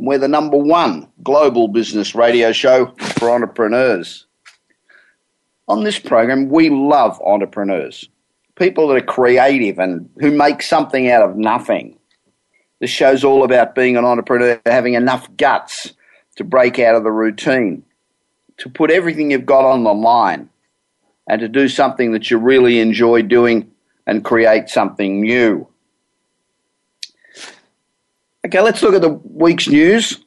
and we're the number one global business radio show for entrepreneurs. On this program, we love entrepreneurs, people that are creative and who make something out of nothing. This show's all about being an entrepreneur, having enough guts to break out of the routine, to put everything you've got on the line, and to do something that you really enjoy doing and create something new. Okay, let's look at the week's news.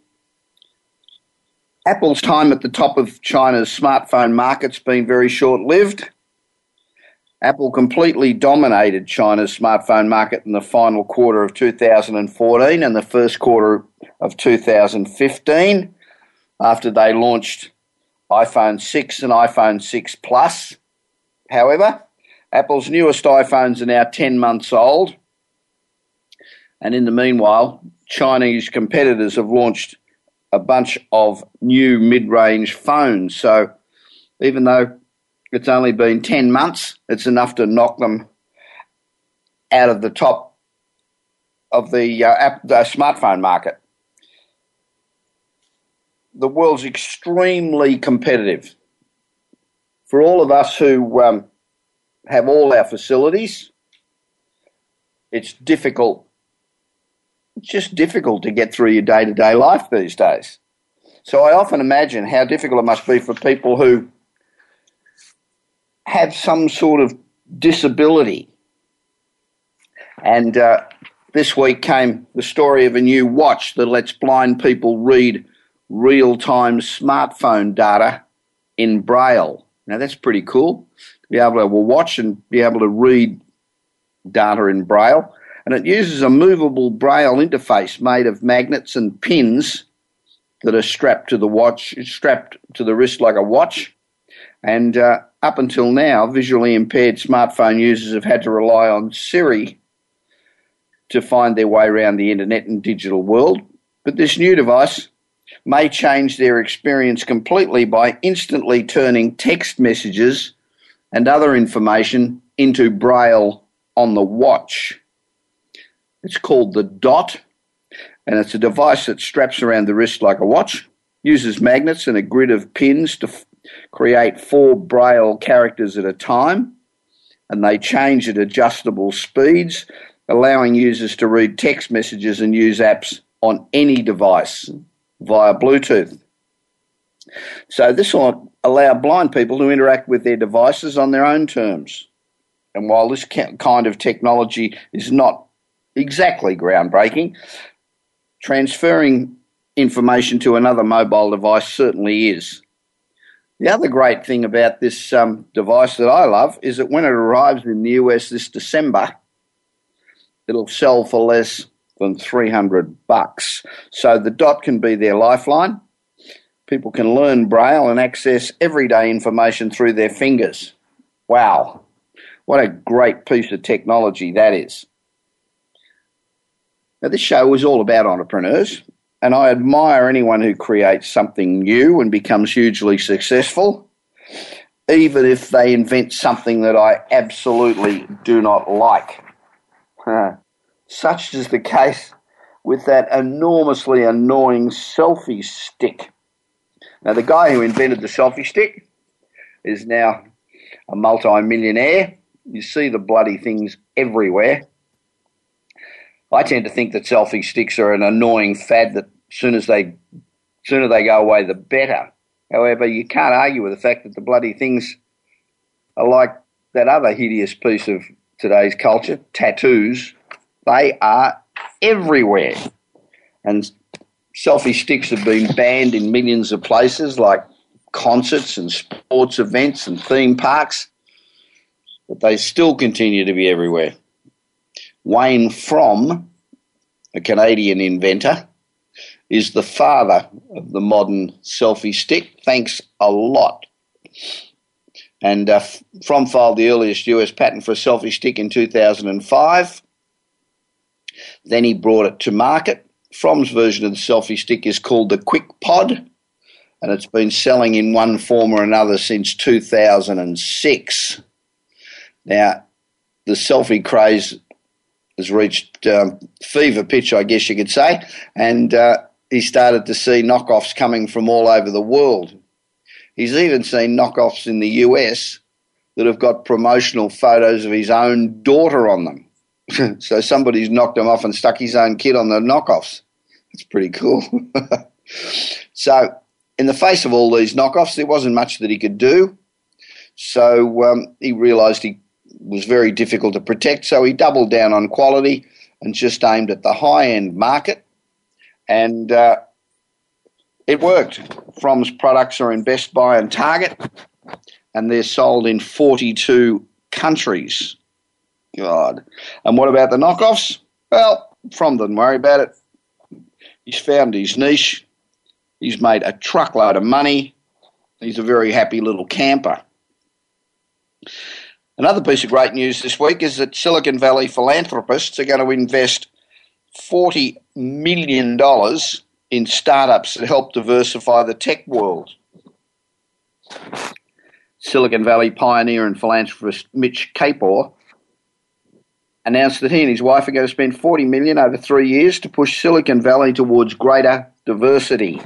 Apple's time at the top of China's smartphone market's been very short lived. Apple completely dominated China's smartphone market in the final quarter of 2014 and the first quarter of 2015 after they launched iPhone 6 and iPhone 6 Plus. However, Apple's newest iPhones are now 10 months old. And in the meanwhile, Chinese competitors have launched a bunch of new mid range phones. So even though it's only been 10 months, it's enough to knock them out of the top of the, uh, app, the smartphone market. The world's extremely competitive. For all of us who um, have all our facilities, it's difficult just difficult to get through your day to day life these days. So I often imagine how difficult it must be for people who have some sort of disability. And uh, this week came the story of a new watch that lets blind people read real time smartphone data in Braille. Now that's pretty cool to be able to watch and be able to read data in Braille and it uses a movable braille interface made of magnets and pins that are strapped to the watch, strapped to the wrist like a watch. And uh, up until now, visually impaired smartphone users have had to rely on Siri to find their way around the internet and digital world. But this new device may change their experience completely by instantly turning text messages and other information into braille on the watch. It's called the Dot, and it's a device that straps around the wrist like a watch, uses magnets and a grid of pins to f- create four braille characters at a time, and they change at adjustable speeds, allowing users to read text messages and use apps on any device via Bluetooth. So, this will allow blind people to interact with their devices on their own terms. And while this kind of technology is not exactly groundbreaking. Transferring information to another mobile device certainly is. The other great thing about this um, device that I love is that when it arrives in the US this December, it'll sell for less than 300 bucks. So the dot can be their lifeline. People can learn Braille and access everyday information through their fingers. Wow, what a great piece of technology that is. Now, this show is all about entrepreneurs, and I admire anyone who creates something new and becomes hugely successful, even if they invent something that I absolutely do not like. Such is the case with that enormously annoying selfie stick. Now, the guy who invented the selfie stick is now a multi-millionaire. You see the bloody things everywhere. I tend to think that selfie sticks are an annoying fad that soon as they sooner they go away the better. However, you can't argue with the fact that the bloody things are like that other hideous piece of today's culture, tattoos. They are everywhere. And selfie sticks have been banned in millions of places like concerts and sports events and theme parks, but they still continue to be everywhere. Wayne Fromm, a Canadian inventor, is the father of the modern selfie stick. Thanks a lot. And uh, Fromm filed the earliest US patent for a selfie stick in 2005. Then he brought it to market. Fromm's version of the selfie stick is called the Quik Pod, and it's been selling in one form or another since 2006. Now, the selfie craze has reached um, fever pitch, I guess you could say, and uh, he started to see knockoffs coming from all over the world. He's even seen knockoffs in the US that have got promotional photos of his own daughter on them. so somebody's knocked him off and stuck his own kid on the knockoffs. It's pretty cool. so, in the face of all these knockoffs, there wasn't much that he could do. So um, he realised he was very difficult to protect. So he doubled down on quality and just aimed at the high end market. And uh, it worked. Fromm's products are in Best Buy and Target, and they're sold in 42 countries. God. And what about the knockoffs? Well, Fromm didn't worry about it. He's found his niche. He's made a truckload of money. He's a very happy little camper. Another piece of great news this week is that Silicon Valley philanthropists are going to invest $40 million in startups that help diversify the tech world. Silicon Valley pioneer and philanthropist Mitch Kapor announced that he and his wife are going to spend 40 million over 3 years to push Silicon Valley towards greater diversity.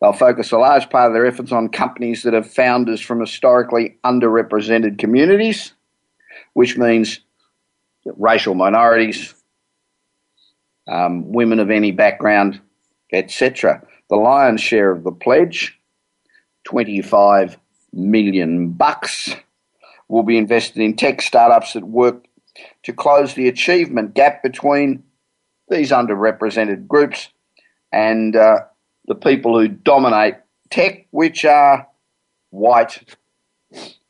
They'll focus a large part of their efforts on companies that have founders from historically underrepresented communities, which means racial minorities, um, women of any background, etc. The lion's share of the pledge, 25 million bucks, will be invested in tech startups that work to close the achievement gap between these underrepresented groups and uh, the people who dominate tech, which are white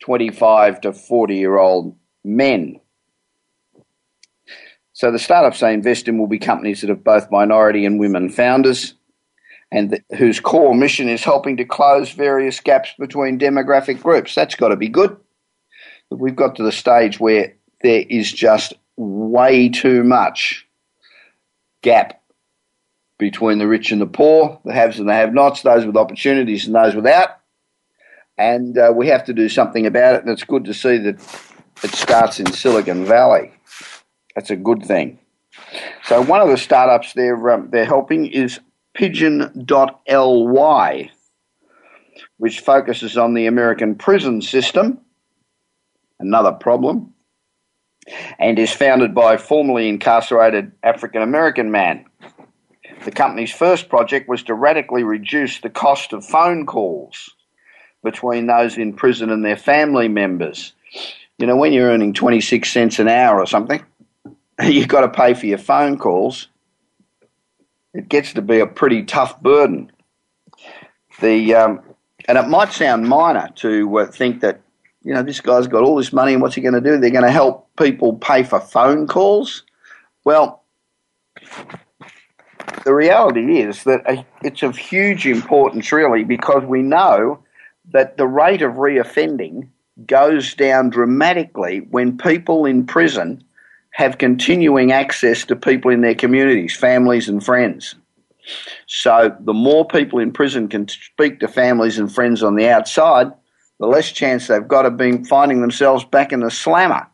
25 to 40 year old men. So the startups they invest in will be companies that have both minority and women founders and whose core mission is helping to close various gaps between demographic groups. That's got to be good. But we've got to the stage where there is just way too much gap between the rich and the poor, the haves and the have nots, those with opportunities and those without. And uh, we have to do something about it, and it's good to see that it starts in Silicon Valley. That's a good thing. So, one of the startups they're, um, they're helping is Pigeon.ly, which focuses on the American prison system, another problem, and is founded by a formerly incarcerated African American man the company's first project was to radically reduce the cost of phone calls between those in prison and their family members. You know, when you're earning 26 cents an hour or something, you've got to pay for your phone calls. It gets to be a pretty tough burden. The um, and it might sound minor to uh, think that you know this guy's got all this money and what's he going to do? They're going to help people pay for phone calls. Well, the reality is that it's of huge importance, really, because we know that the rate of reoffending goes down dramatically when people in prison have continuing access to people in their communities, families, and friends. So, the more people in prison can speak to families and friends on the outside, the less chance they've got of being finding themselves back in the slammer.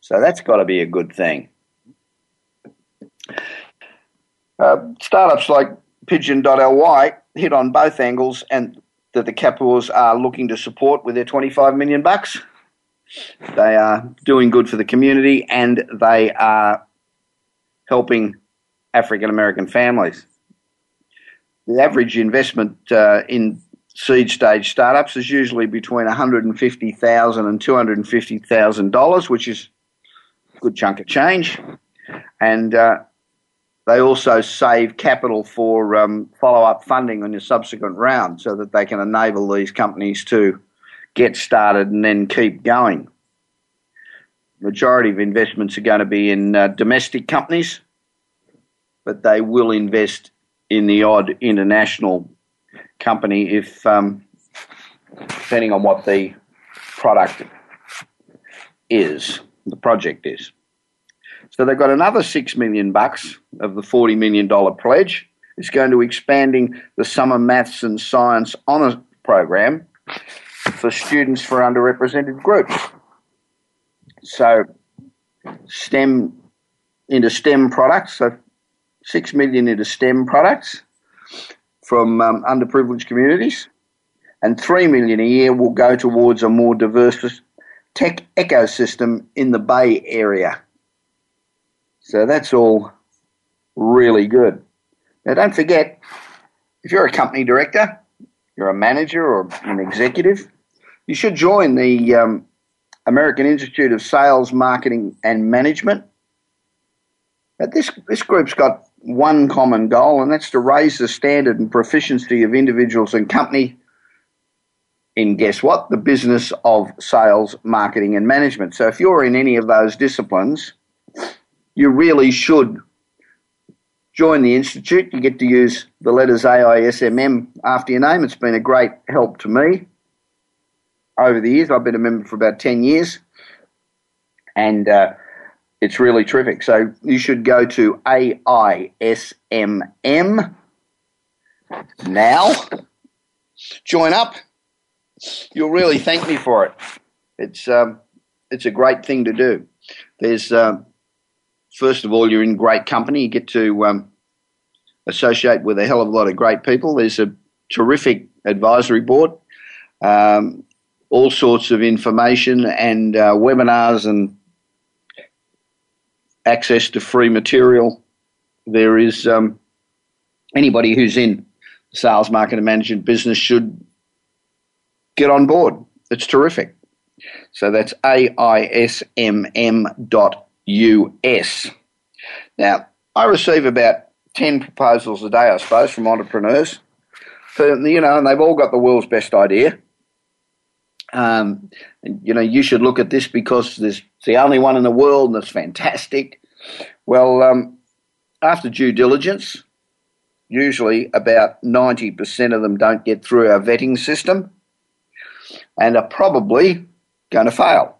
So, that's got to be a good thing. Uh, startups like Pigeon.ly hit on both angles, and that the Kapors are looking to support with their 25 million bucks. They are doing good for the community and they are helping African American families. The average investment uh, in seed stage startups is usually between $150,000 and $250,000, which is a good chunk of change. And uh, they also save capital for um, follow up funding on your subsequent round so that they can enable these companies to get started and then keep going. Majority of investments are going to be in uh, domestic companies, but they will invest in the odd international company if, um, depending on what the product is, the project is. So they've got another six million bucks of the forty million dollar pledge. It's going to expanding the summer maths and science honours program for students for underrepresented groups. So STEM into STEM products. So six million into STEM products from um, underprivileged communities, and three million a year will go towards a more diverse tech ecosystem in the Bay Area. So that's all really good. Now, don't forget, if you're a company director, you're a manager or an executive, you should join the um, American Institute of Sales, Marketing and Management. But this, this group's got one common goal, and that's to raise the standard and proficiency of individuals and company in guess what? The business of sales, marketing, and management. So if you're in any of those disciplines, you really should join the Institute. You get to use the letters AISMM after your name. It's been a great help to me over the years. I've been a member for about 10 years and uh, it's really terrific. So you should go to AISMM now. Join up. You'll really thank me for it. It's, um, it's a great thing to do. There's um, first of all, you're in great company. You get to um, associate with a hell of a lot of great people. There's a terrific advisory board, um, all sorts of information and uh, webinars and access to free material. There is um, anybody who's in sales, market, and management business should get on board. It's terrific. So that's AISMM dot US. Now, I receive about 10 proposals a day, I suppose, from entrepreneurs. For, you know, and they've all got the world's best idea. Um, you know, you should look at this because there's, it's the only one in the world and it's fantastic. Well, um, after due diligence, usually about 90% of them don't get through our vetting system and are probably going to fail.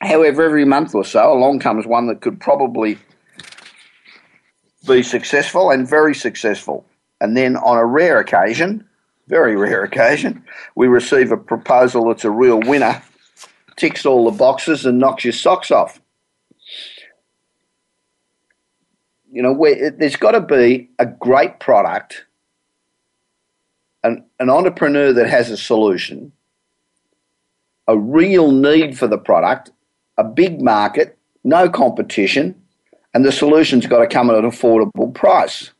However, every month or so, along comes one that could probably be successful and very successful. And then on a rare occasion, very rare occasion, we receive a proposal that's a real winner, ticks all the boxes and knocks your socks off. You know, there's got to be a great product, an, an entrepreneur that has a solution, a real need for the product, a big market, no competition, and the solution's got to come at an affordable price.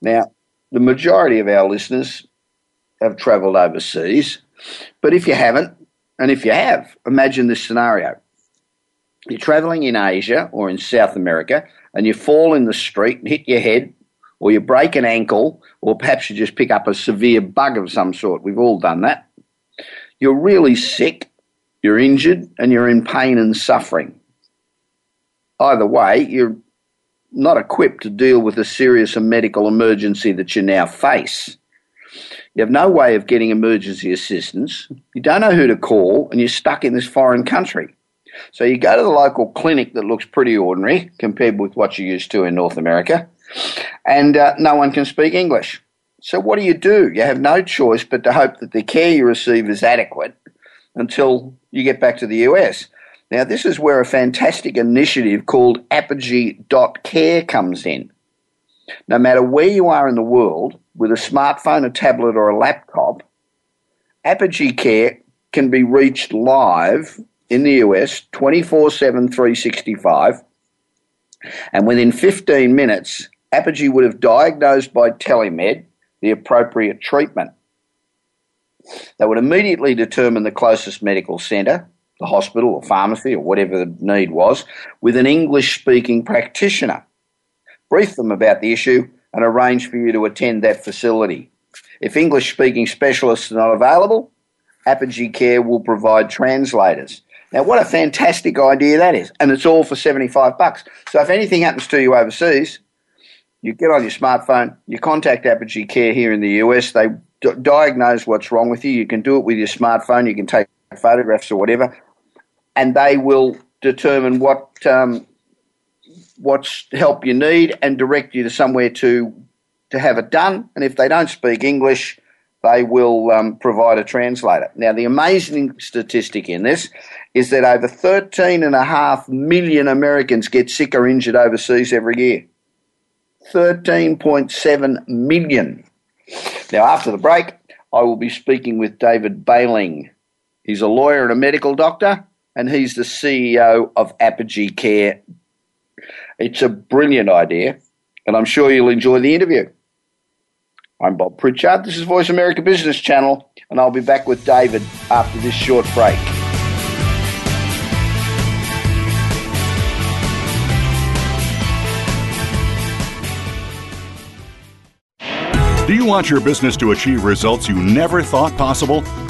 Now, the majority of our listeners have travelled overseas, but if you haven't, and if you have, imagine this scenario. You're travelling in Asia or in South America, and you fall in the street and hit your head, or you break an ankle, or perhaps you just pick up a severe bug of some sort. We've all done that. You're really sick, you're injured and you're in pain and suffering. Either way, you're not equipped to deal with the serious medical emergency that you now face. You have no way of getting emergency assistance. You don't know who to call, and you're stuck in this foreign country. So you go to the local clinic that looks pretty ordinary compared with what you're used to in North America, and uh, no one can speak English. So what do you do? You have no choice but to hope that the care you receive is adequate until you get back to the US. Now, this is where a fantastic initiative called Apogee.care comes in. no matter where you are in the world, with a smartphone, a tablet, or a laptop, Apogee Care can be reached live in the US 24 7, 365. And within 15 minutes, Apogee would have diagnosed by telemed the appropriate treatment. They would immediately determine the closest medical centre, the hospital or pharmacy or whatever the need was, with an English speaking practitioner. Brief them about the issue and arrange for you to attend that facility. If English speaking specialists are not available, Apogee Care will provide translators. Now, what a fantastic idea that is. And it's all for 75 bucks. So if anything happens to you overseas, you get on your smartphone, you contact Apogee Care here in the US, they d- diagnose what's wrong with you. You can do it with your smartphone, you can take photographs or whatever, and they will determine what um, what's help you need and direct you to somewhere to to have it done. And if they don't speak English, they will um, provide a translator. Now, the amazing statistic in this is that over 13.5 million Americans get sick or injured overseas every year. 13.7 million. Now, after the break, I will be speaking with David Bailing. He's a lawyer and a medical doctor, and he's the CEO of Apogee Care. It's a brilliant idea, and I'm sure you'll enjoy the interview. I'm Bob Pritchard. This is Voice America Business Channel, and I'll be back with David after this short break. Do you want your business to achieve results you never thought possible?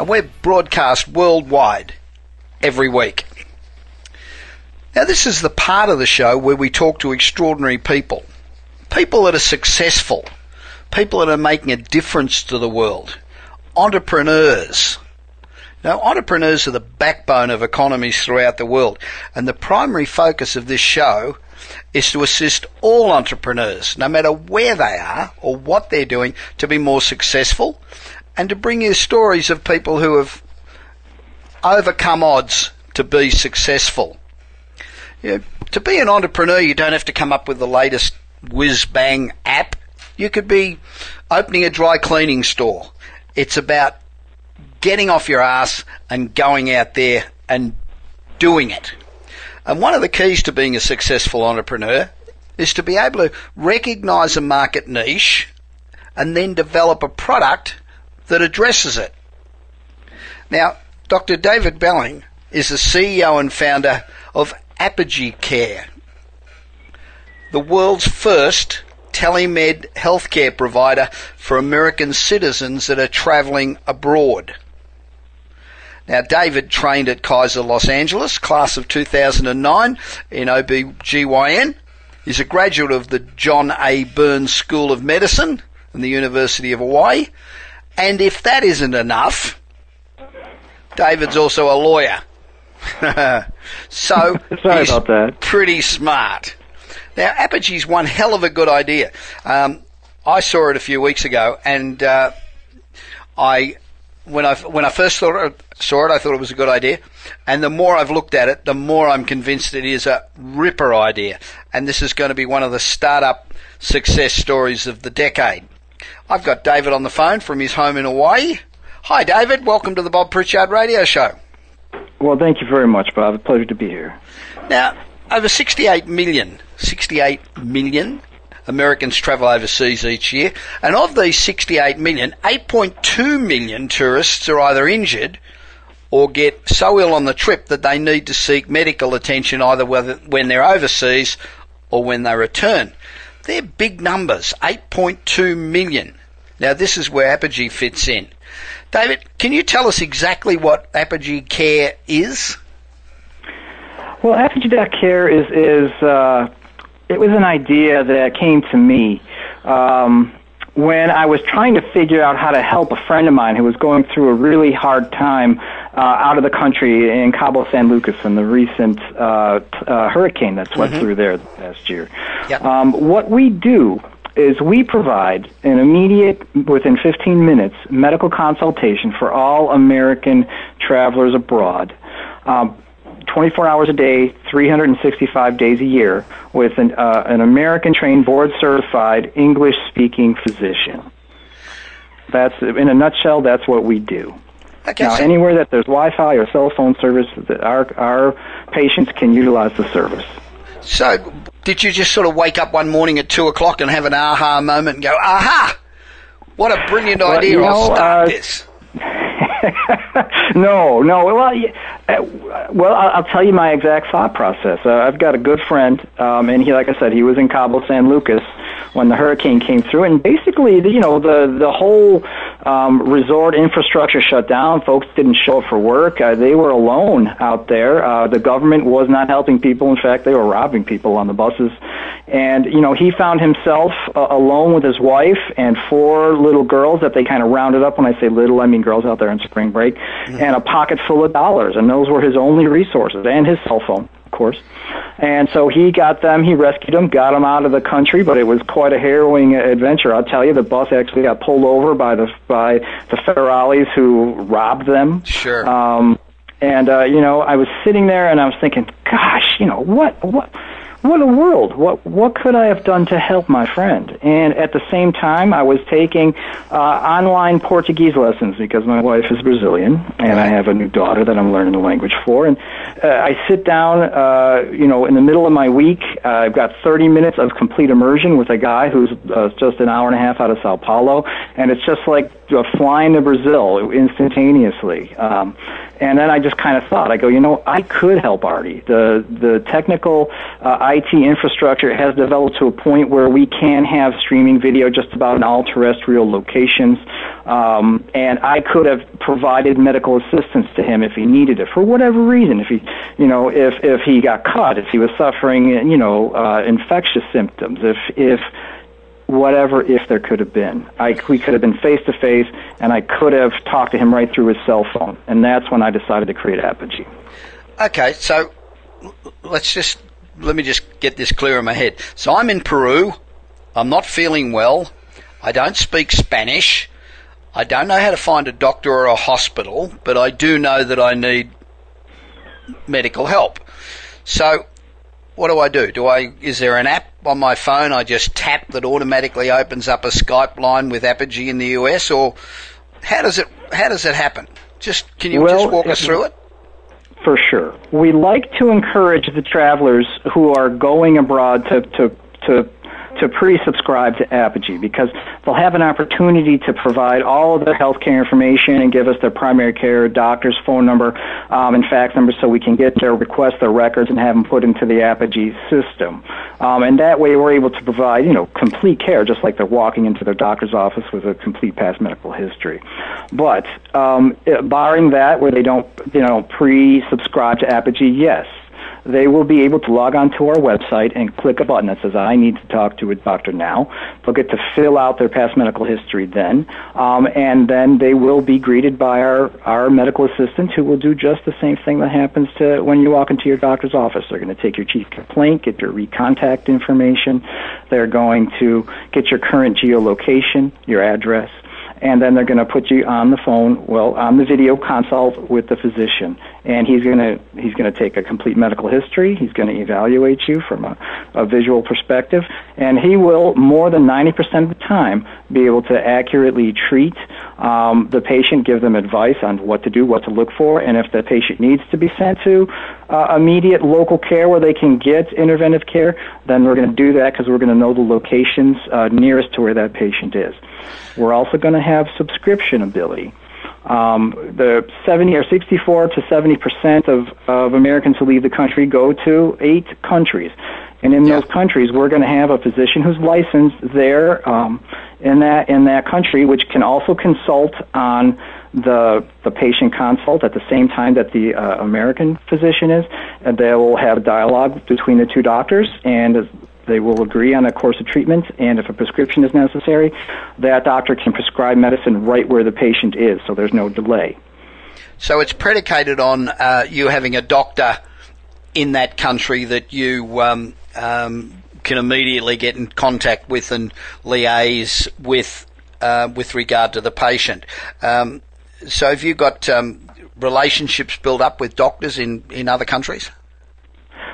And we're broadcast worldwide every week. Now, this is the part of the show where we talk to extraordinary people. People that are successful. People that are making a difference to the world. Entrepreneurs. Now, entrepreneurs are the backbone of economies throughout the world. And the primary focus of this show is to assist all entrepreneurs, no matter where they are or what they're doing, to be more successful and to bring you stories of people who have overcome odds to be successful. You know, to be an entrepreneur, you don't have to come up with the latest whiz bang app. You could be opening a dry cleaning store. It's about getting off your ass and going out there and doing it. And one of the keys to being a successful entrepreneur is to be able to recognize a market niche and then develop a product that addresses it. Now, Dr. David Belling is the CEO and founder of Apogee Care, the world's first telemed healthcare provider for American citizens that are traveling abroad. Now, David trained at Kaiser Los Angeles, class of 2009 in OBGYN. He's a graduate of the John A. Burns School of Medicine and the University of Hawaii. And if that isn't enough, David's also a lawyer. so Sorry he's about that. pretty smart. Now, Apogee's one hell of a good idea. Um, I saw it a few weeks ago, and uh, I when I when I first saw it, saw it, I thought it was a good idea, and the more I've looked at it, the more I'm convinced it is a ripper idea, and this is going to be one of the startup success stories of the decade. I've got David on the phone from his home in Hawaii. Hi, David. Welcome to the Bob Pritchard Radio Show. Well, thank you very much, Bob. A pleasure to be here. Now, over 68 million, 68 million Americans travel overseas each year, and of these 68 million, 8.2 million tourists are either injured or get so ill on the trip that they need to seek medical attention either when they're overseas or when they return. They're big numbers, 8.2 million. Now, this is where Apogee fits in. David, can you tell us exactly what Apogee Care is? Well, Apogee Care is is uh, it was an idea that came to me um, when I was trying to figure out how to help a friend of mine who was going through a really hard time uh, out of the country in Cabo San Lucas in the recent uh, uh, hurricane that swept mm-hmm. through there last year. Yep. Um, what we do is we provide an immediate, within 15 minutes, medical consultation for all American travelers abroad. Um, 24 hours a day, 365 days a year, with an, uh, an American trained, board certified, English speaking physician. That's, in a nutshell, that's what we do. Okay, now, so anywhere that there's Wi Fi or cell phone service, that our, our patients can utilize the service. So, did you just sort of wake up one morning at 2 o'clock and have an aha moment and go, aha! What a brilliant well, idea, you know, I'll start uh, this? no, no. Well, well, I'll tell you my exact thought process. Uh, I've got a good friend, um, and he, like I said, he was in Cabo San Lucas when the hurricane came through, and basically, you know, the the whole um, resort infrastructure shut down. Folks didn't show up for work. Uh, they were alone out there. Uh, the government was not helping people. In fact, they were robbing people on the buses. And you know, he found himself uh, alone with his wife and four little girls that they kind of rounded up. When I say little, I mean girls out there on spring break, mm-hmm. and a pocket full of dollars. And those were his only resources, and his cell phone, of course. And so he got them, he rescued them, got them out of the country, but it was quite a harrowing adventure. I'll tell you, the bus actually got pulled over by the by the federales who robbed them. Sure. Um, and uh, you know, I was sitting there and I was thinking, gosh, you know, what what what a world! What what could I have done to help my friend? And at the same time, I was taking uh, online Portuguese lessons because my wife is Brazilian, and I have a new daughter that I'm learning the language for. And uh, I sit down, uh, you know, in the middle of my week. Uh, I've got 30 minutes of complete immersion with a guy who's uh, just an hour and a half out of Sao Paulo, and it's just like uh, flying to Brazil instantaneously. Um, and then I just kind of thought, I go, you know, I could help Artie. The the technical uh, IT infrastructure has developed to a point where we can have streaming video just about in all terrestrial locations, um, and I could have provided medical assistance to him if he needed it for whatever reason. If he, you know, if if he got cut, if he was suffering, you know, uh, infectious symptoms, if if whatever if there could have been. I, we could have been face to face, and I could have talked to him right through his cell phone. And that's when I decided to create Apogee. Okay, so let's just let me just get this clear in my head. So I'm in Peru. I'm not feeling well. I don't speak Spanish. I don't know how to find a doctor or a hospital, but I do know that I need medical help. So what do I do? Do I is there an app on my phone I just tap that automatically opens up a Skype line with Apogee in the US, or how does it how does it happen? Just can you well, just walk us through it? For sure, we like to encourage the travelers who are going abroad to to to to pre-subscribe to Apogee because they'll have an opportunity to provide all of their healthcare information and give us their primary care doctor's phone number um, and fax number so we can get their request, their records, and have them put into the Apogee system. Um, and that way we're able to provide, you know, complete care just like they're walking into their doctor's office with a complete past medical history. But um, barring that, where they don't, you know, pre-subscribe to Apogee, yes, they will be able to log on to our website and click a button that says, I need to talk to a doctor now. They'll get to fill out their past medical history then, um, and then they will be greeted by our, our medical assistant who will do just the same thing that happens to when you walk into your doctor's office. They're going to take your chief complaint, get your recontact information. They're going to get your current geolocation, your address, and then they're going to put you on the phone, well, on the video consult with the physician, and he's going to he's going to take a complete medical history. He's going to evaluate you from a, a visual perspective, and he will more than 90% of the time be able to accurately treat um, the patient, give them advice on what to do, what to look for, and if the patient needs to be sent to uh, immediate local care where they can get interventive care, then we're going to do that because we're going to know the locations uh, nearest to where that patient is. We're also going to have subscription ability. Um, the 70 or 64 to 70 percent of, of Americans who leave the country go to eight countries. And in yeah. those countries, we're going to have a physician who's licensed there um, in that in that country, which can also consult on the the patient consult at the same time that the uh, American physician is, and they will have dialogue between the two doctors, and they will agree on a course of treatment, and if a prescription is necessary, that doctor can prescribe medicine right where the patient is, so there's no delay. So it's predicated on uh, you having a doctor in that country that you um, um, can immediately get in contact with and liaise with uh, with regard to the patient. Um, so have you got um, relationships built up with doctors in, in other countries?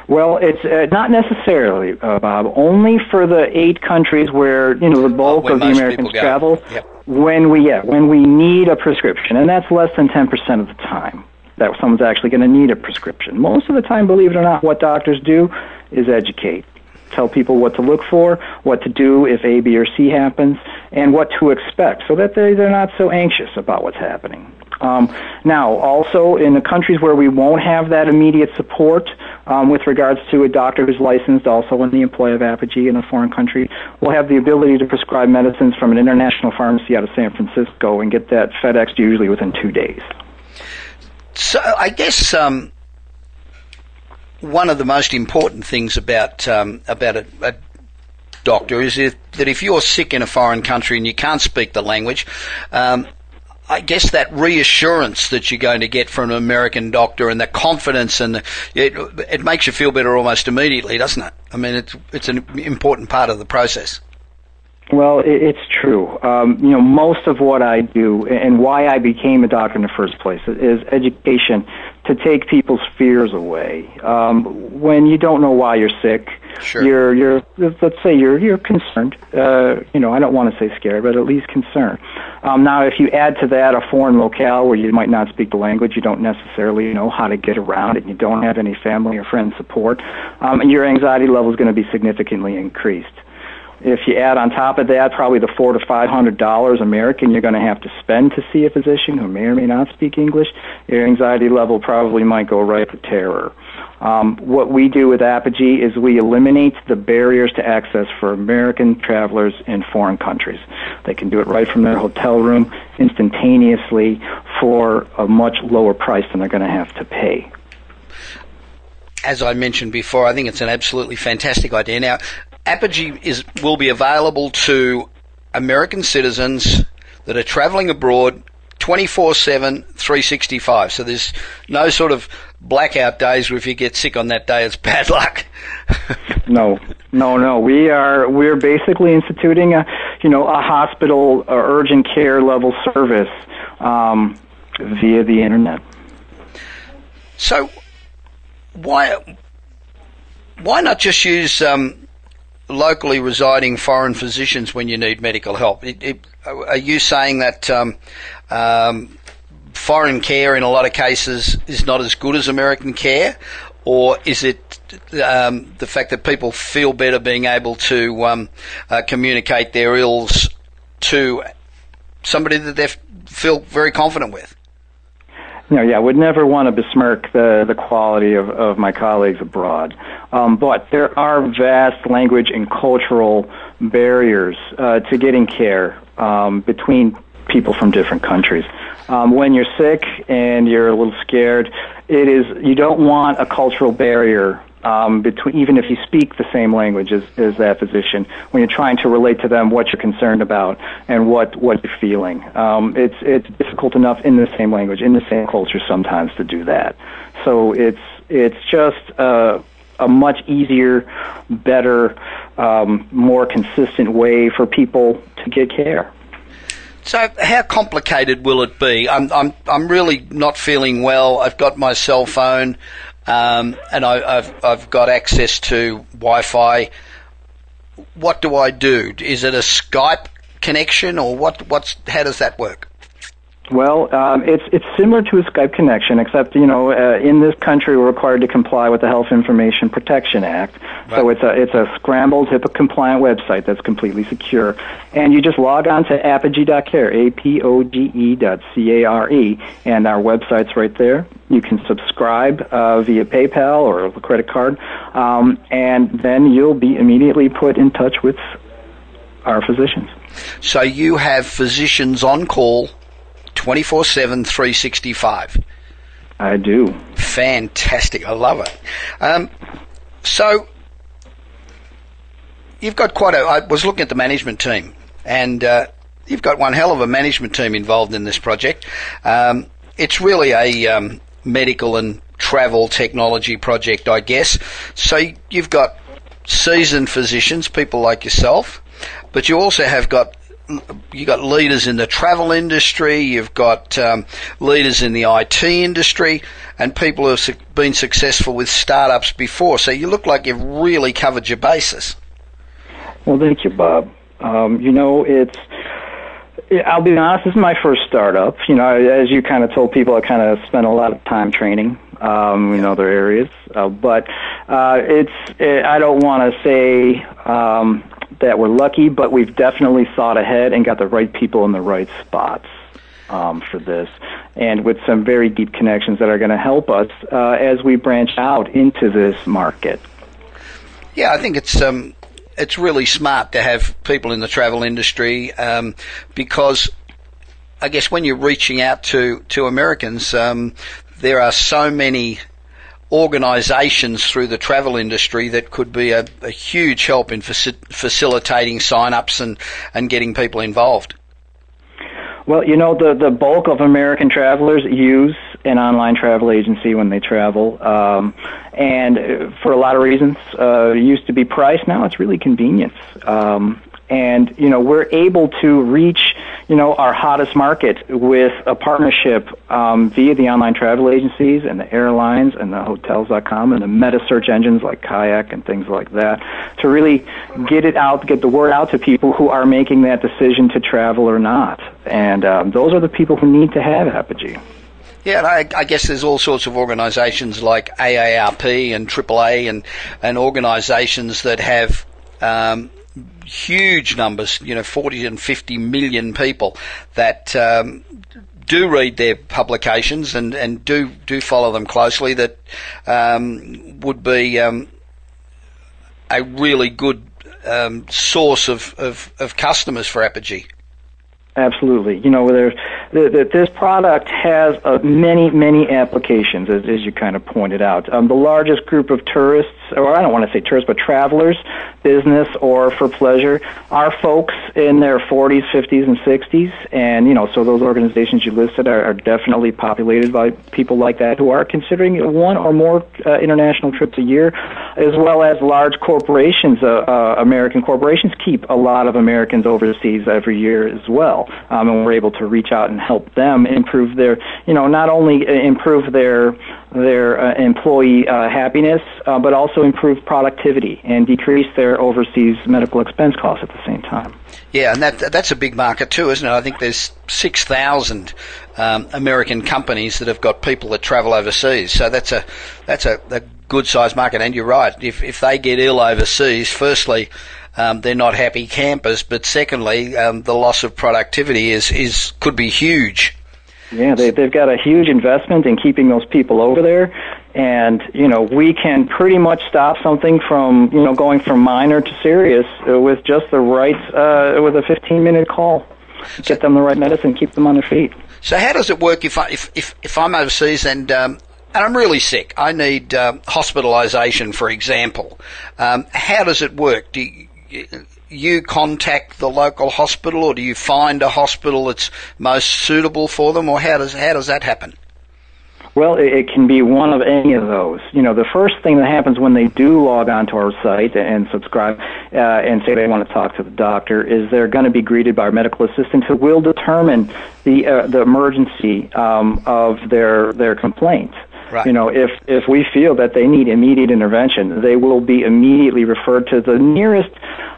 Well, it's uh, not necessarily, uh, Bob. Only for the eight countries where you know the bulk of the Americans travel. Yep. When we yeah, when we need a prescription, and that's less than ten percent of the time that someone's actually going to need a prescription. Most of the time, believe it or not, what doctors do is educate tell people what to look for, what to do if A, B, or C happens, and what to expect so that they, they're not so anxious about what's happening. Um, now, also in the countries where we won't have that immediate support um, with regards to a doctor who's licensed, also in the employ of Apogee in a foreign country, we'll have the ability to prescribe medicines from an international pharmacy out of San Francisco and get that FedExed usually within two days. So I guess um, one of the most important things about um, about a, a doctor is if, that if you're sick in a foreign country and you can't speak the language, um, I guess that reassurance that you're going to get from an American doctor and the confidence and the, it, it makes you feel better almost immediately, doesn't it? I mean, it's it's an important part of the process. Well, it's true. Um, you know, most of what I do and why I became a doctor in the first place is education to take people's fears away. Um, when you don't know why you're sick, sure. you're you're let's say you're you're concerned. Uh, you know, I don't want to say scared, but at least concerned. Um, now, if you add to that a foreign locale where you might not speak the language, you don't necessarily know how to get around, and you don't have any family or friend support, um, and your anxiety level is going to be significantly increased. If you add on top of that probably the four to five hundred dollars American you're going to have to spend to see a physician who may or may not speak English, your anxiety level probably might go right to terror. Um, what we do with Apogee is we eliminate the barriers to access for American travelers in foreign countries. They can do it right from their hotel room instantaneously for a much lower price than they're going to have to pay as I mentioned before, I think it's an absolutely fantastic idea. Now, Apogee is will be available to American citizens that are travelling abroad 24/7 365 so there's no sort of blackout days where if you get sick on that day it's bad luck. No. No no. We are we're basically instituting a you know a hospital or urgent care level service um, via the internet. So why why not just use um, locally residing foreign physicians when you need medical help. It, it, are you saying that um, um, foreign care in a lot of cases is not as good as American care, or is it um, the fact that people feel better being able to um, uh, communicate their ills to somebody that they feel very confident with? No, yeah, I would never want to besmirk the, the quality of, of my colleagues abroad. Um, but there are vast language and cultural barriers uh, to getting care um, between people from different countries. Um, when you're sick and you're a little scared, it is you don't want a cultural barrier um, between even if you speak the same language as, as that physician when you're trying to relate to them what you're concerned about and what what you're feeling. Um, it's it's difficult enough in the same language in the same culture sometimes to do that. So it's it's just uh, a much easier, better, um, more consistent way for people to get care. So, how complicated will it be? I'm, I'm, I'm really not feeling well. I've got my cell phone, um, and I, have I've got access to Wi-Fi. What do I do? Is it a Skype connection, or what? What's how does that work? Well, um, it's it's similar to a Skype connection, except you know, uh, in this country we're required to comply with the Health Information Protection Act. Right. So it's a it's a scrambled HIPAA compliant website that's completely secure, and you just log on to apogee.care, a p o g e dot c a r e, and our website's right there. You can subscribe uh, via PayPal or a credit card, um, and then you'll be immediately put in touch with our physicians. So you have physicians on call 24 7, 365. I do. Fantastic. I love it. Um, so, you've got quite a. I was looking at the management team, and uh, you've got one hell of a management team involved in this project. Um, it's really a um, medical and travel technology project, I guess. So, you've got seasoned physicians, people like yourself, but you also have got you've got leaders in the travel industry, you've got um, leaders in the IT industry, and people who have been successful with startups before. So you look like you've really covered your bases. Well, thank you, Bob. Um, you know, it's. I'll be honest. This is my first startup. You know, as you kind of told people, I kind of spent a lot of time training um, in other areas. Uh, but uh, it's. It, I don't want to say. Um, that we're lucky, but we've definitely thought ahead and got the right people in the right spots um, for this, and with some very deep connections that are going to help us uh, as we branch out into this market. Yeah, I think it's um, it's really smart to have people in the travel industry um, because I guess when you're reaching out to to Americans, um, there are so many organisations through the travel industry that could be a, a huge help in faci- facilitating sign-ups and, and getting people involved? Well, you know, the, the bulk of American travelers use an online travel agency when they travel. Um, and for a lot of reasons, uh, it used to be price. Now it's really convenience. Um, and you know we're able to reach you know our hottest market with a partnership um, via the online travel agencies and the airlines and the hotels.com and the meta search engines like kayak and things like that to really get it out get the word out to people who are making that decision to travel or not. And um, those are the people who need to have apogee. Yeah, and I, I, guess there's all sorts of organisations like AARP and AAA and, and organisations that have um, huge numbers, you know, 40 and 50 million people that um, do read their publications and, and do do follow them closely. That um, would be um, a really good um, source of, of, of, customers for Apogee. Absolutely. You know, there's that this product has uh, many, many applications, as, as you kind of pointed out. Um, the largest group of tourists, or I don't want to say tourists, but travelers, business or for pleasure, are folks in their 40s, 50s, and 60s. And, you know, so those organizations you listed are, are definitely populated by people like that who are considering one or more uh, international trips a year, as well as large corporations. Uh, uh, American corporations keep a lot of Americans overseas every year as well. Um, and we're able to reach out and help them improve their, you know, not only uh, improve their their uh, employee uh, happiness, uh, but also improve productivity and decrease their overseas medical expense costs at the same time. Yeah, and that that's a big market too, isn't it? I think there's six thousand um, American companies that have got people that travel overseas. So that's a that's a, a good sized market. And you're right. If if they get ill overseas, firstly um, they're not happy campers. But secondly, um, the loss of productivity is, is could be huge. Yeah, they, they've got a huge investment in keeping those people over there, and you know we can pretty much stop something from you know going from minor to serious with just the right uh, with a 15 minute call. Get them the right medicine, keep them on their feet. So how does it work if I, if if, if I'm overseas and um, and I'm really sick. I need uh, hospitalisation, for example. Um, how does it work? Do you, you contact the local hospital, or do you find a hospital that's most suitable for them, or how does how does that happen? Well, it, it can be one of any of those. You know, the first thing that happens when they do log onto our site and subscribe uh, and say they want to talk to the doctor is they're going to be greeted by our medical assistant who will determine the uh, the emergency um, of their their complaint. Right. You know, if if we feel that they need immediate intervention, they will be immediately referred to the nearest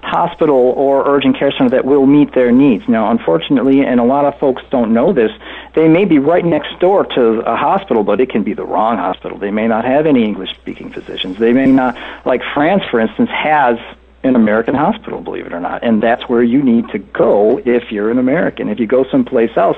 hospital or urgent care center that will meet their needs. Now, unfortunately, and a lot of folks don't know this, they may be right next door to a hospital, but it can be the wrong hospital. They may not have any English speaking physicians. They may not, like France, for instance, has an American hospital, believe it or not. And that's where you need to go if you're an American. If you go someplace else,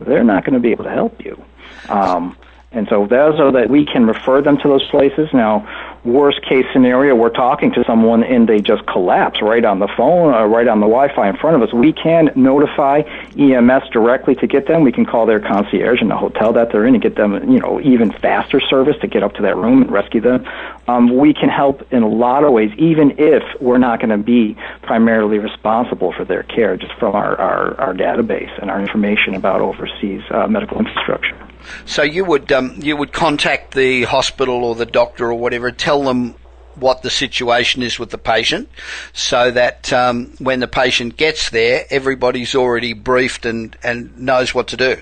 they're not going to be able to help you. Um, and so those are that we can refer them to those places. Now, worst case scenario, we're talking to someone and they just collapse right on the phone or right on the Wi-Fi in front of us. We can notify EMS directly to get them. We can call their concierge in the hotel that they're in and get them, you know, even faster service to get up to that room and rescue them. Um, we can help in a lot of ways, even if we're not going to be primarily responsible for their care, just from our, our, our database and our information about overseas uh, medical infrastructure. So you would um, you would contact the hospital or the doctor or whatever, tell them what the situation is with the patient, so that um, when the patient gets there, everybody's already briefed and, and knows what to do.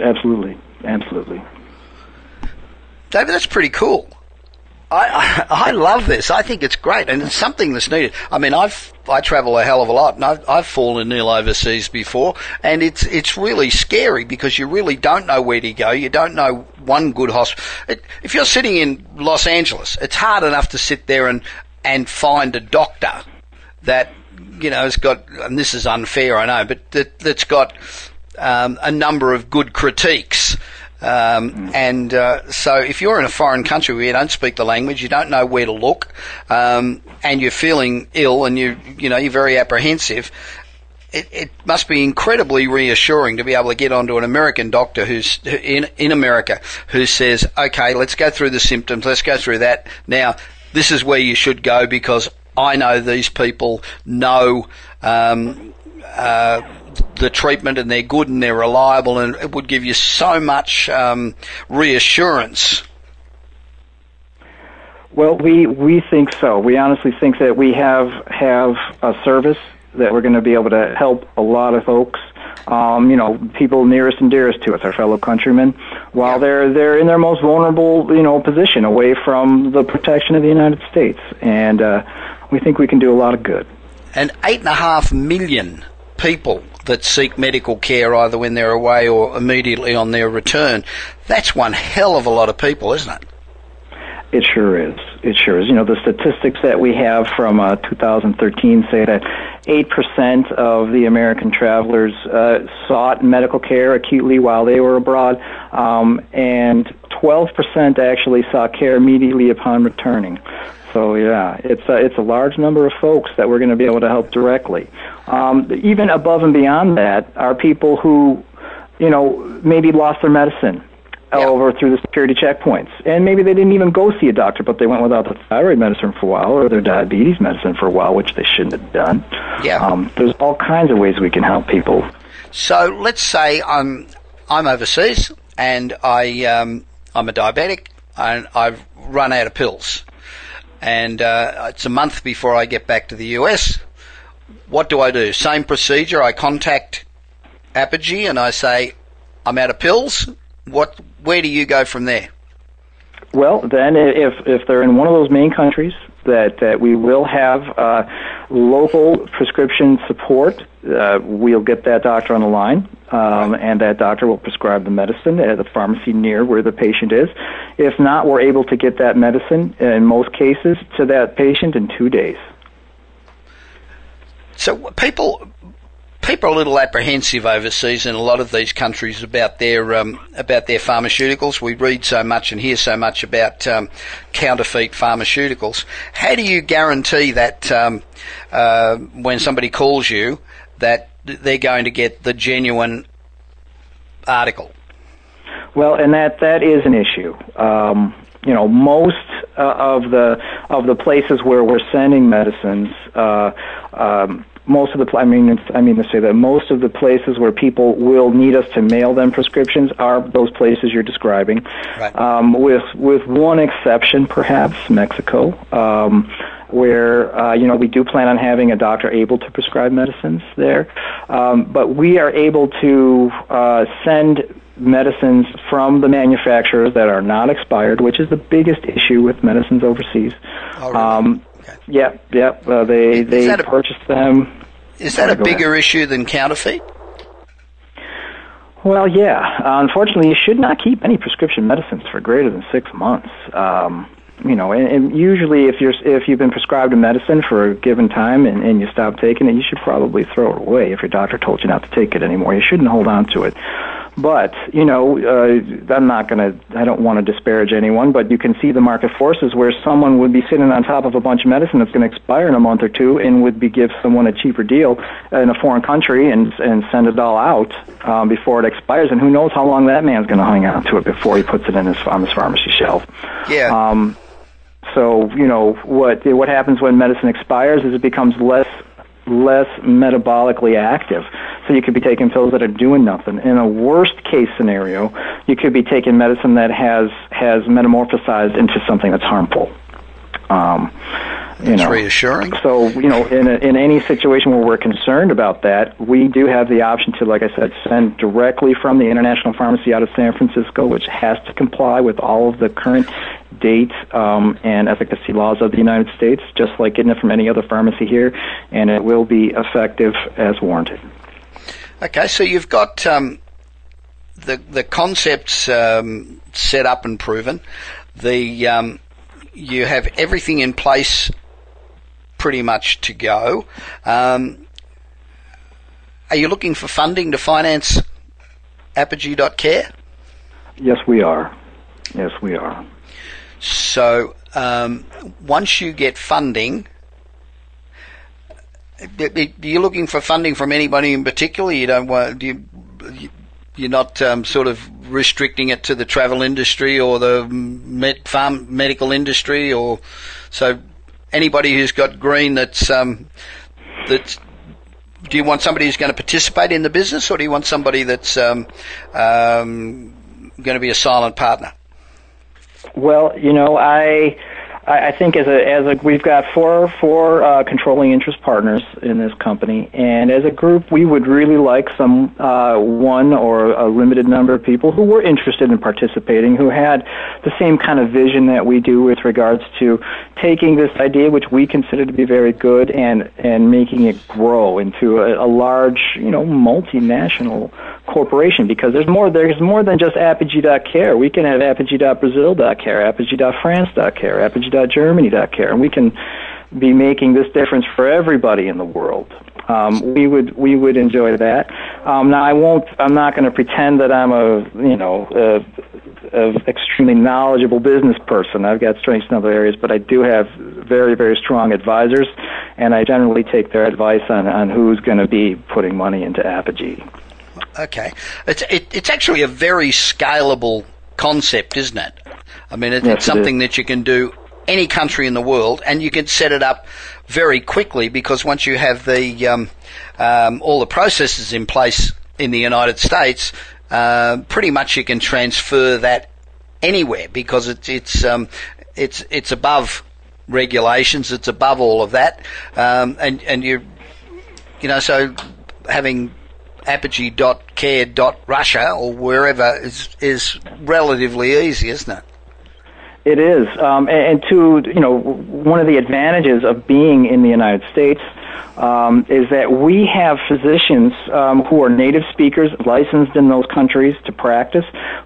Absolutely, absolutely. David, that's pretty cool. I, I, I love this. I think it's great, and it's something that's needed. I mean, I've I travel a hell of a lot, and I've I've fallen ill overseas before, and it's it's really scary because you really don't know where to go. You don't know one good hospital. If you're sitting in Los Angeles, it's hard enough to sit there and and find a doctor that you know has got. And this is unfair, I know, but that that's got um, a number of good critiques um, and uh, so, if you're in a foreign country where you don't speak the language, you don't know where to look, um, and you're feeling ill, and you you know you're very apprehensive, it, it, must be incredibly reassuring to be able to get onto an American doctor who's in in America who says, "Okay, let's go through the symptoms. Let's go through that. Now, this is where you should go because I know these people know." Um, uh, the treatment and they're good and they're reliable and it would give you so much um, reassurance. Well, we, we think so. We honestly think that we have have a service that we're going to be able to help a lot of folks. Um, you know, people nearest and dearest to us, our fellow countrymen, while yeah. they're they're in their most vulnerable, you know, position away from the protection of the United States, and uh, we think we can do a lot of good. And eight and a half million people that seek medical care either when they're away or immediately on their return. That's one hell of a lot of people, isn't it? It sure is. It sure is. You know, the statistics that we have from uh, 2013 say that 8% of the American travelers uh, sought medical care acutely while they were abroad, um, and 12% actually sought care immediately upon returning. So yeah, it's a, it's a large number of folks that we're going to be able to help directly. Um, even above and beyond that are people who, you know, maybe lost their medicine yeah. over through the security checkpoints, and maybe they didn't even go see a doctor, but they went without the thyroid medicine for a while or their diabetes medicine for a while, which they shouldn't have done. Yeah. Um, there's all kinds of ways we can help people. So let's say I'm I'm overseas and I um, I'm a diabetic and I've run out of pills and uh, it's a month before I get back to the US. What do I do? Same procedure. I contact Apogee and I say, I'm out of pills. What? Where do you go from there? Well, then, if if they're in one of those main countries, that that we will have uh, local prescription support. Uh, we'll get that doctor on the line, um, and that doctor will prescribe the medicine at the pharmacy near where the patient is. If not, we're able to get that medicine in most cases to that patient in two days. So people people are a little apprehensive overseas in a lot of these countries about their um, about their pharmaceuticals. We read so much and hear so much about um, counterfeit pharmaceuticals. How do you guarantee that um, uh, when somebody calls you that they're going to get the genuine article? Well, and that that is an issue. Um, you know, most uh, of the of the places where we're sending medicines. Uh, um, most of the I mean I mean to say that most of the places where people will need us to mail them prescriptions are those places you're describing, Right. um, with with one exception, perhaps Mexico, um, where uh, you know we do plan on having a doctor able to prescribe medicines there, um, but we are able to uh, send medicines from the manufacturers that are not expired, which is the biggest issue with medicines overseas. Oh, really? Um, Okay. Yep, yep. Uh, they they that a- purchase them. Is that a bigger issue than counterfeit? Well, yeah. Uh, unfortunately, you should not keep any prescription medicines for greater than six months. Um, you know, and, and usually, if you're if you've been prescribed a medicine for a given time and, and you stop taking it, you should probably throw it away. If your doctor told you not to take it anymore, you shouldn't hold on to it. But you know, uh, I'm not going to. I don't want to disparage anyone, but you can see the market forces where someone would be sitting on top of a bunch of medicine that's going to expire in a month or two, and would be give someone a cheaper deal in a foreign country and and send it all out um, before it expires. And who knows how long that man's going to hang on to it before he puts it in his on his pharmacy shelf. Yeah. Um, so you know what what happens when medicine expires is it becomes less less metabolically active. So you could be taking pills that are doing nothing. In a worst case scenario, you could be taking medicine that has has metamorphosized into something that's harmful. Um, you It's know. reassuring. So, you know, in, a, in any situation where we're concerned about that, we do have the option to, like I said, send directly from the International Pharmacy out of San Francisco, which has to comply with all of the current date um, and efficacy laws of the United States, just like getting it from any other pharmacy here, and it will be effective as warranted. Okay, so you've got um, the the concepts um, set up and proven. The um, you have everything in place, pretty much to go. Um, are you looking for funding to finance Apogee.care? Yes, we are. Yes, we are. So um, once you get funding, are you looking for funding from anybody in particular? You don't want do you, you're not um, sort of restricting it to the travel industry or the med, farm medical industry, or so anybody who's got green that's um, that's. Do you want somebody who's going to participate in the business, or do you want somebody that's um, um, going to be a silent partner? Well, you know, I I I think as a as a we've got four four uh, controlling interest partners in this company, and as a group, we would really like some uh, one or a limited number of people who were interested in participating, who had the same kind of vision that we do with regards to taking this idea, which we consider to be very good, and and making it grow into a, a large, you know, multinational corporation because there's more there's more than just apogee.care. We can have apogee.brazil.care, apogee.france.care, apogee.germany.care, and we can be making this difference for everybody in the world. Um, we would we would enjoy that. Um, now I won't. I'm not going to pretend that I'm a you know a, a extremely knowledgeable business person. I've got strengths in other areas, but I do have very very strong advisors, and I generally take their advice on on who's going to be putting money into Apogee. Okay, it's it, it's actually a very scalable concept, isn't it? I mean, it, Yes, it's it something that you can do any country in the world, and you can set it up very quickly because once you have the um, um, all the processes in place in the United States, uh, pretty much you can transfer that anywhere because it's it's um, it's it's above regulations, it's above all of that, um, and and you you know so having apogee.care.russia or wherever is is relatively easy, isn't it? It is, um, and, and to you know, one of the advantages of being in the United States um, is that we have physicians um, who are native speakers, licensed in those countries to practice,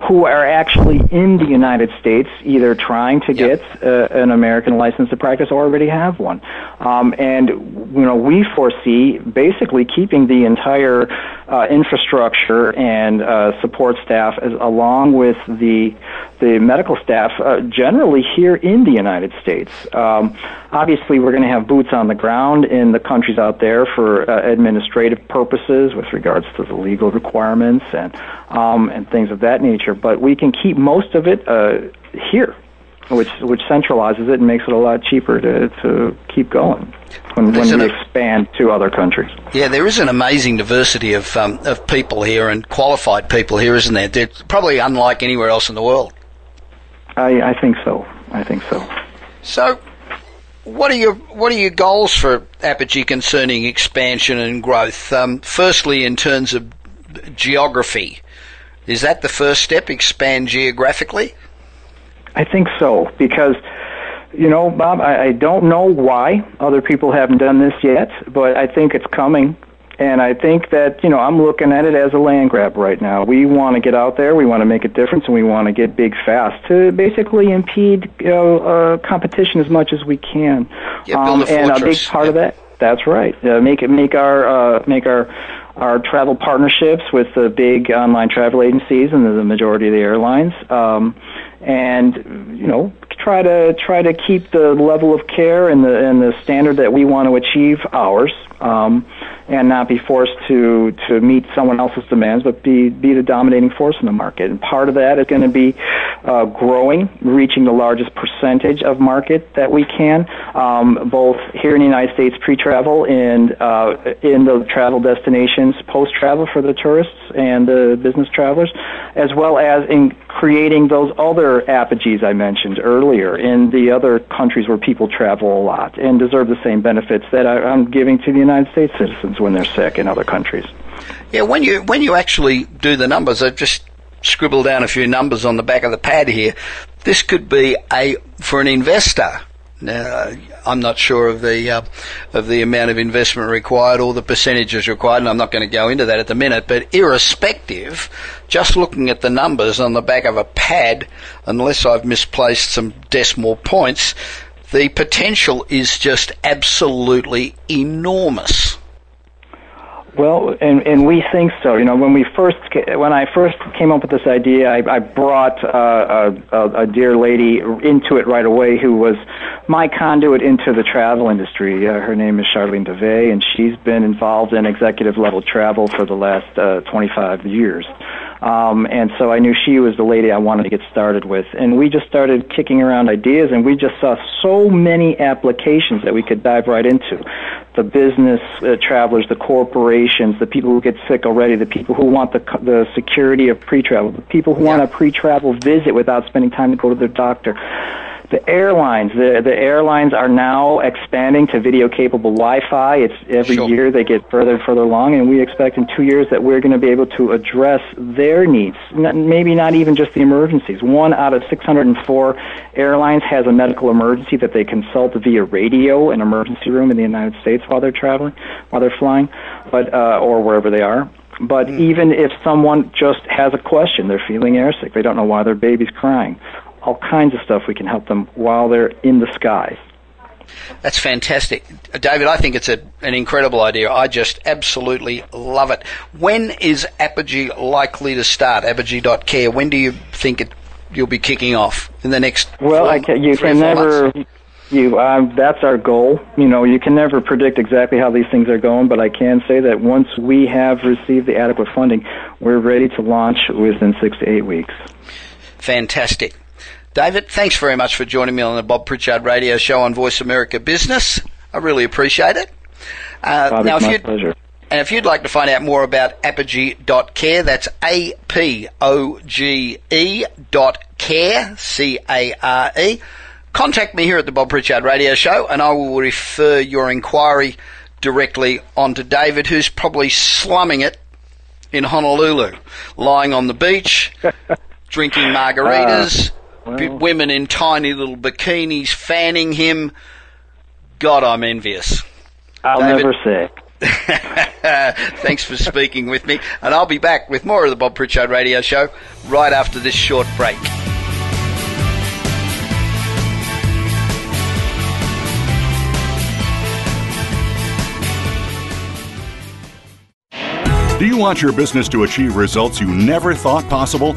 who are actually in the United States, either trying to Yep. get uh, an American license to practice or already have one. Um, and you know, we foresee basically keeping the entire uh, infrastructure and uh, support staff, as, along with the the medical staff uh, generally here in the United States. Um, obviously, we're going to have boots on the ground in the countries out there for uh, administrative purposes with regards to the legal requirements and um, and things of that nature. But we can keep most of it uh, here which which centralizes it and makes it a lot cheaper to, to keep going when, when we expand to other countries. Yeah, there is an amazing diversity of um, of people here and qualified people here, isn't there? They're probably unlike anywhere else in the world. I, I think so. I think so. So, what are your what are your goals for Apogee concerning expansion and growth? Um, firstly, in terms of geography, is that the first step? Expand geographically. I think so because you know, Bob, I, I don't know why other people haven't done this yet, but I think it's coming. And I think that, you know, I'm looking at it as a land grab right now. We want to get out there, we want to make a difference, and we want to get big fast to basically impede you know, uh, competition as much as we can. Yeah, um, a and a big part yeah. of that, that's right. Uh, make it make our uh, make our our travel partnerships with the big online travel agencies and the, the majority of the airlines. Um, and you know try to try to keep the level of care and the and the standard that we want to achieve ours um, and not be forced to to meet someone else's demands, but be be the dominating force in the market. And part of that is going to be uh, growing, reaching the largest percentage of market that we can, um, both here in the United States pre-travel and uh, in the travel destinations post-travel for the tourists and the business travelers, as well as in creating those other apogees I mentioned earlier in the other countries where people travel a lot and deserve the same benefits that I, I'm giving to the United States citizens when they're sick in other countries. Yeah, when you when you actually do the numbers, I've just scribbled down a few numbers on the back of the pad here. This could be a for an investor. Now, I'm not sure of the uh, of the amount of investment required or the percentages required, and I'm not going to go into that at the minute. But irrespective, just looking at the numbers on the back of a pad, unless I've misplaced some decimal points, the potential is just absolutely enormous. Well, and and we think so. You know, when we first when I first came up with this idea, I, I brought uh, a, a dear lady into it right away, who was my conduit into the travel industry. Uh, her name is Charlene DeVay, and she's been involved in executive level travel for the last uh, 25 years. Um, and so I knew she was the lady I wanted to get started with. And we just started kicking around ideas, and we just saw so many applications that we could dive right into. The business uh, travelers, the corporations, the people who get sick already, the people who want the, the security of pre-travel, the people who yeah. want a pre-travel visit without spending time to go to their doctor the airlines, the the airlines are now expanding to video capable Wi-Fi. It's every sure. year they get further and further along, and we expect in two years that we're going to be able to address their needs. maybe not even just the emergencies. One out of 604 airlines has a medical emergency that they consult via radio, an emergency room in the United States while they're traveling, while they're flying, but uh, or wherever they are. But mm. even if someone just has a question, they're feeling airsick, they don't know why their baby's crying, all kinds of stuff we can help them while they're in the skies. That's fantastic. David, I think it's a, an incredible idea. I just absolutely love it. When is Apogee likely to start? Apogee.care. When do you think it, you'll be kicking off? In the next Well, four, I can, you can never. Months? You, um, that's our goal. You know, you can never predict exactly how these things are going, but I can say that once we have received the adequate funding, we're ready to launch within six to eight weeks. Fantastic. David, thanks very much for joining me on the Bob Pritchard Radio Show on Voice America Business. I really appreciate it. Uh, now, if you pleasure. And if you'd like to find out more about apogee.care, that's A P O G E dot care, C A R E. Contact me here at the Bob Pritchard Radio Show and I will refer your inquiry directly onto David, who's probably slumming it in Honolulu, lying on the beach, drinking margaritas. Uh well. women in tiny little bikinis fanning him. God, I'm envious. I'll David, never say. Thanks for speaking with me, and I'll be back with more of the Bob Pritchard Radio Show right after this short break. Do you want your business to achieve results you never thought possible?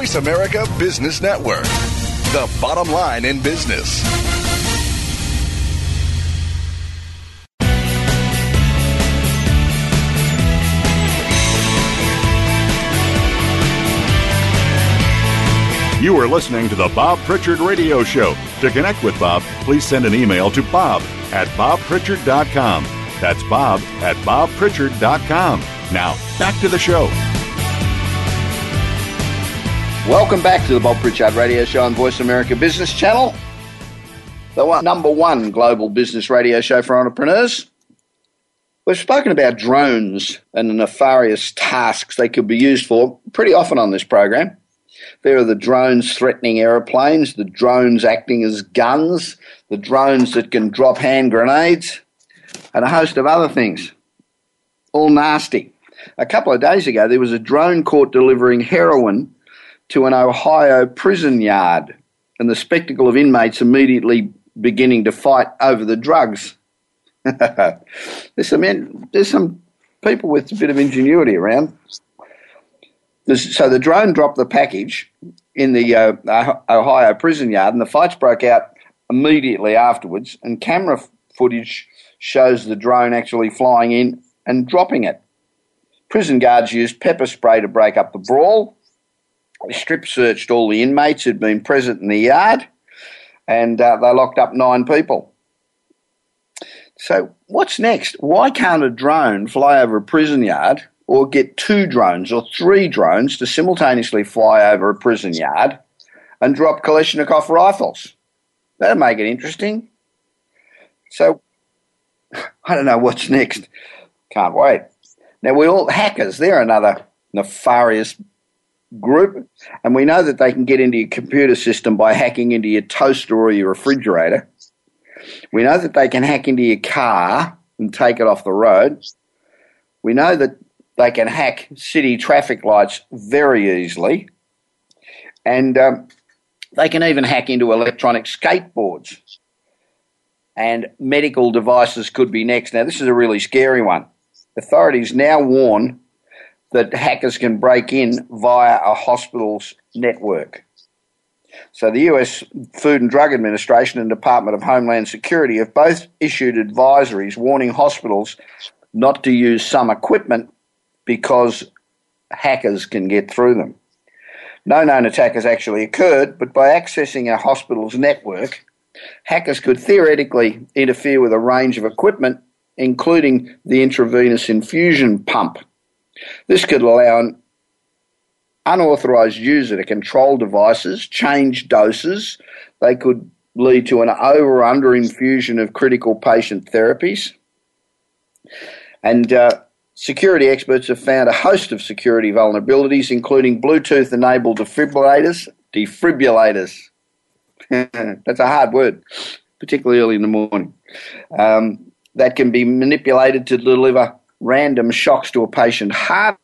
Voice America Business Network, the bottom line in business. You are listening to the Bob Pritchard Radio Show. To connect with Bob, please send an email to bob at bobpritchard.com. That's bob at bobpritchard.com. Now, back to the show. Welcome back to the Bob Pritchard Radio Show on Voice America Business Channel, the one, number one global business radio show for entrepreneurs. We've spoken about drones and the nefarious tasks they could be used for pretty often on this program. There are the drones threatening aeroplanes, the drones acting as guns, the drones that can drop hand grenades, and a host of other things. All nasty. A couple of days ago, there was a drone caught delivering heroin to an Ohio prison yard, and the spectacle of inmates immediately beginning to fight over the drugs. there's, some, there's some people with a bit of ingenuity around. So the drone dropped the package in the uh, Ohio prison yard, and the fights broke out immediately afterwards. And camera footage shows the drone actually flying in and dropping it. Prison guards used pepper spray to break up the brawl. Strip searched all the inmates who'd been present in the yard, and uh, they locked up nine people. So, what's next? Why can't a drone fly over a prison yard or get two drones or three drones to simultaneously fly over a prison yard and drop Kalashnikov rifles. That'll make it interesting. So, I don't know what's next. Can't wait. Now, we all hackers, they're another nefarious group, and we know that they can get into your computer system by hacking into your toaster or your refrigerator. We know that they can hack into your car and take it off the road. We know that they can hack city traffic lights very easily. And um, they can even hack into electronic skateboards. And medical devices could be next. Now, this is a really scary one. Authorities now warn that hackers can break in via a hospital's network. So, the US Food and Drug Administration and Department of Homeland Security have both issued advisories warning hospitals not to use some equipment because hackers can get through them. No known attack has actually occurred, but by accessing a hospital's network, hackers could theoretically interfere with a range of equipment, including the intravenous infusion pump. This could allow an unauthorized user to control devices, change doses. They could lead to an over or under infusion of critical patient therapies. And uh, Security experts have found a host of security vulnerabilities, including Bluetooth enabled defibrillators. Defibrillators. That's a hard word, particularly early in the morning. Um, that can be manipulated to deliver random shocks to a patient heart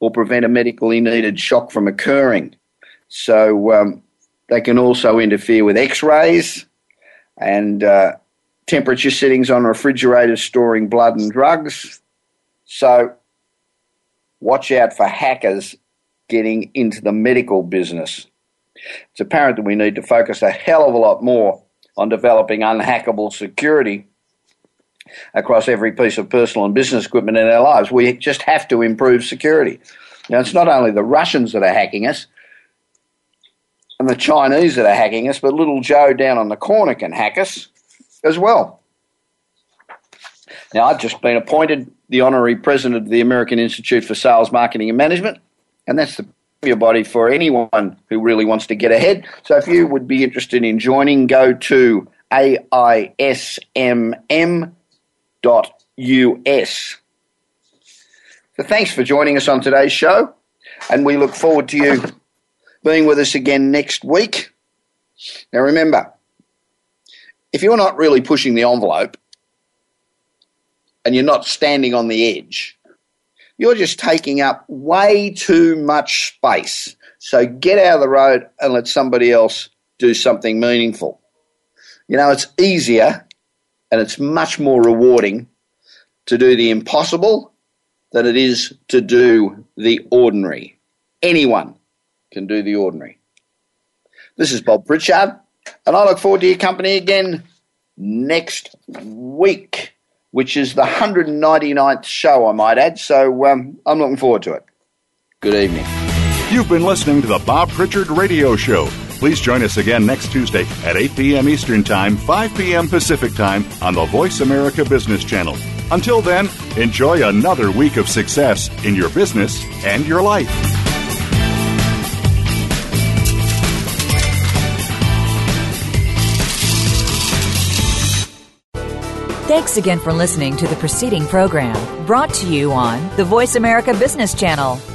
or prevent a medically needed shock from occurring. So um, they can also interfere with x rays and uh, temperature settings on refrigerators storing blood and drugs. So watch out for hackers getting into the medical business. It's apparent that we need to focus a hell of a lot more on developing unhackable security across every piece of personal and business equipment in our lives. We just have to improve security. Now, it's not only the Russians that are hacking us. and the Chinese that are hacking us, but little Joe down on the corner can hack us as well. Now, I've just been appointed the honorary president of the American Institute for Sales, Marketing and Management, and that's the your body for anyone who really wants to get ahead. So if you would be interested in joining, go to aismm.us. So thanks for joining us on today's show, and we look forward to you being with us again next week. Now remember, if you're not really pushing the envelope and you're not standing on the edge, you're just taking up way too much space. So get out of the road and let somebody else do something meaningful. You know, it's easier and it's much more rewarding to do the impossible than it is to do the ordinary. Anyone can do the ordinary. This is Bob Pritchard, and I look forward to your company again next week which is the 199th show, I might add. So um, I'm looking forward to it. Good evening. You've been listening to the Bob Pritchard Radio Show. Please join us again next Tuesday at 8 p.m. Eastern Time, 5 p.m. Pacific Time on the Voice America Business Channel. Until then, enjoy another week of success in your business and your life. Thanks again for listening to the preceding program brought to you on the Voice America Business Channel.